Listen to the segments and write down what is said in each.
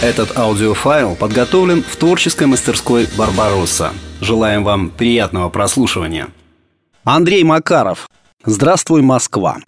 Этот аудиофайл подготовлен в творческой мастерской «Барбаросса». Желаем вам приятного прослушивания. Андрей Макаров. Здравствуй, Москва.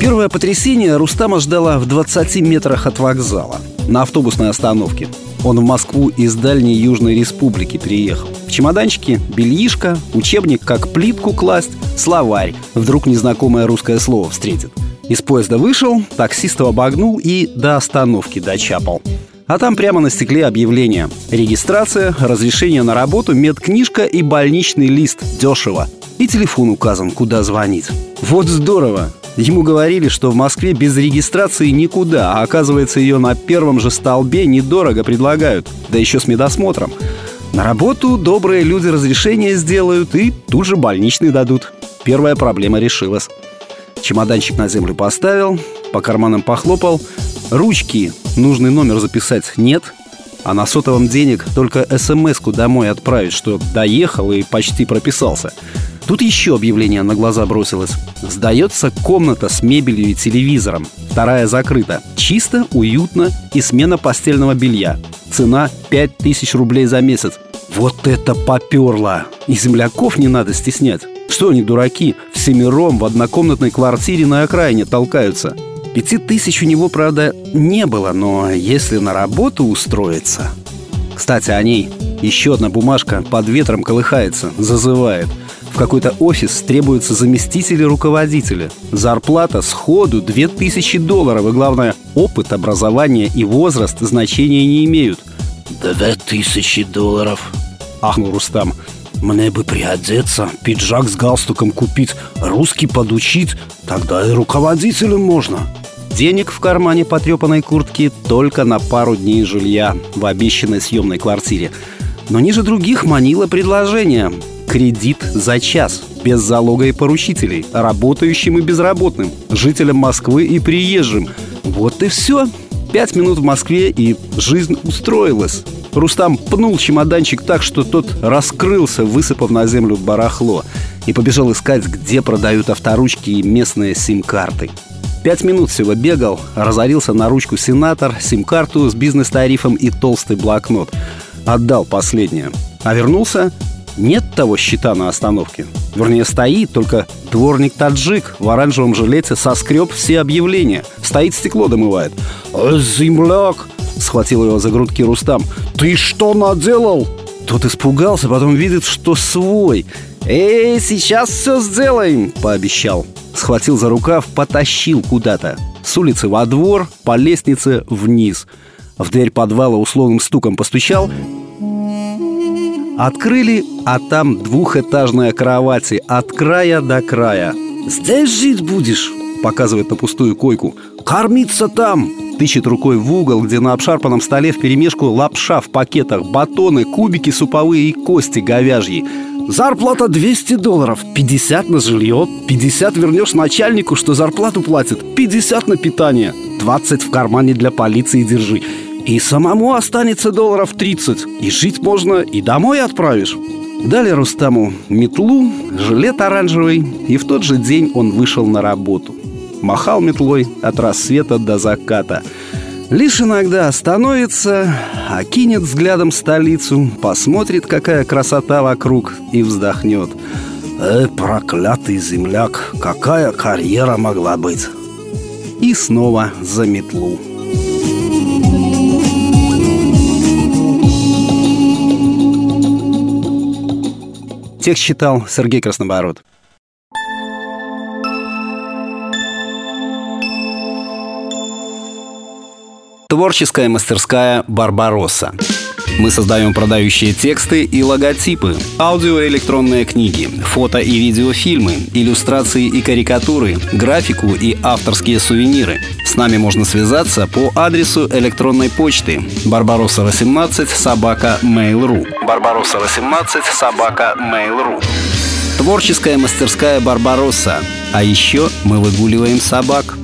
Первое потрясение Рустама ждала в 20 метрах от вокзала, на автобусной остановке. Он в Москву из дальней Южной Республики приехал. В чемоданчике бельишко, учебник «Как плитку класть», словарь. Вдруг незнакомое русское слово встретит. Из поезда вышел, таксиста обогнул и до остановки дочапал. А там прямо на стекле объявление. Регистрация, разрешение на работу, медкнижка и больничный лист. Дешево. И телефон указан, куда звонить. Вот здорово! Ему говорили, что в Москве без регистрации никуда, а оказывается ее на первом же столбе недорого предлагают, да еще с медосмотром. На работу добрые люди разрешение сделают и тут же больничный дадут. Первая проблема решилась. Чемоданчик на землю поставил, по карманам похлопал. Ручки, нужный номер записать нет, а на сотовом денег только смс-ку домой отправить, что доехал и почти прописался. Тут еще объявление на глаза бросилось. Сдается комната с мебелью и телевизором. Вторая закрыта. Чисто, уютно и смена постельного белья. Цена 5000 рублей за месяц. Вот это поперло! И земляков не надо стеснять. Что они, дураки, всемиром в однокомнатной квартире на окраине толкаются? Пяти тысяч у него, правда, не было, но если на работу устроиться... Кстати, о ней. Еще одна бумажка под ветром колыхается, зазывает – в какой-то офис требуются заместители руководителя. Зарплата сходу 2000 долларов. И главное, опыт, образование и возраст значения не имеют. «Две тысячи долларов!» – ахнул Рустам. «Мне бы приодеться, пиджак с галстуком купить, русский подучить, тогда и руководителем можно». Денег в кармане потрепанной куртки только на пару дней жилья в обещанной съемной квартире. Но ниже других манило предложение Кредит за час, без залога и поручителей, работающим и безработным, жителям Москвы и приезжим. Вот и все. Пять минут в Москве, и жизнь устроилась. Рустам пнул чемоданчик так, что тот раскрылся, высыпав на землю барахло, и побежал искать, где продают авторучки и местные сим-карты. Пять минут всего бегал, разорился на ручку сенатор, сим-карту с бизнес-тарифом и толстый блокнот. Отдал последнее. А вернулся нет того щита на остановке. Вернее, стоит, только дворник-таджик в оранжевом жилете соскреб все объявления. Стоит, стекло домывает. «Э, «Земляк!» — схватил его за грудки Рустам. «Ты что наделал?» Тот испугался, потом видит, что свой. «Эй, сейчас все сделаем!» — пообещал. Схватил за рукав, потащил куда-то. С улицы во двор, по лестнице вниз. В дверь подвала условным стуком постучал Открыли, а там двухэтажная кровати от края до края. «Здесь жить будешь?» – показывает на пустую койку. «Кормиться там!» Тычет рукой в угол, где на обшарпанном столе вперемешку лапша в пакетах, батоны, кубики суповые и кости говяжьи. Зарплата 200 долларов, 50 на жилье, 50 вернешь начальнику, что зарплату платит, 50 на питание, 20 в кармане для полиции держи. И самому останется долларов 30 И жить можно, и домой отправишь Дали Рустаму метлу, жилет оранжевый И в тот же день он вышел на работу Махал метлой от рассвета до заката Лишь иногда остановится, окинет взглядом столицу, посмотрит, какая красота вокруг, и вздохнет. «Э, проклятый земляк, какая карьера могла быть!» И снова за метлу. Текст читал Сергей Краснобород. Творческая мастерская «Барбаросса». Мы создаем продающие тексты и логотипы, аудио и электронные книги, фото и видеофильмы, иллюстрации и карикатуры, графику и авторские сувениры. С нами можно связаться по адресу электронной почты барбароса18 собака mail.ru барбароса18 собака mail.ru Творческая мастерская Барбаросса. А еще мы выгуливаем собак.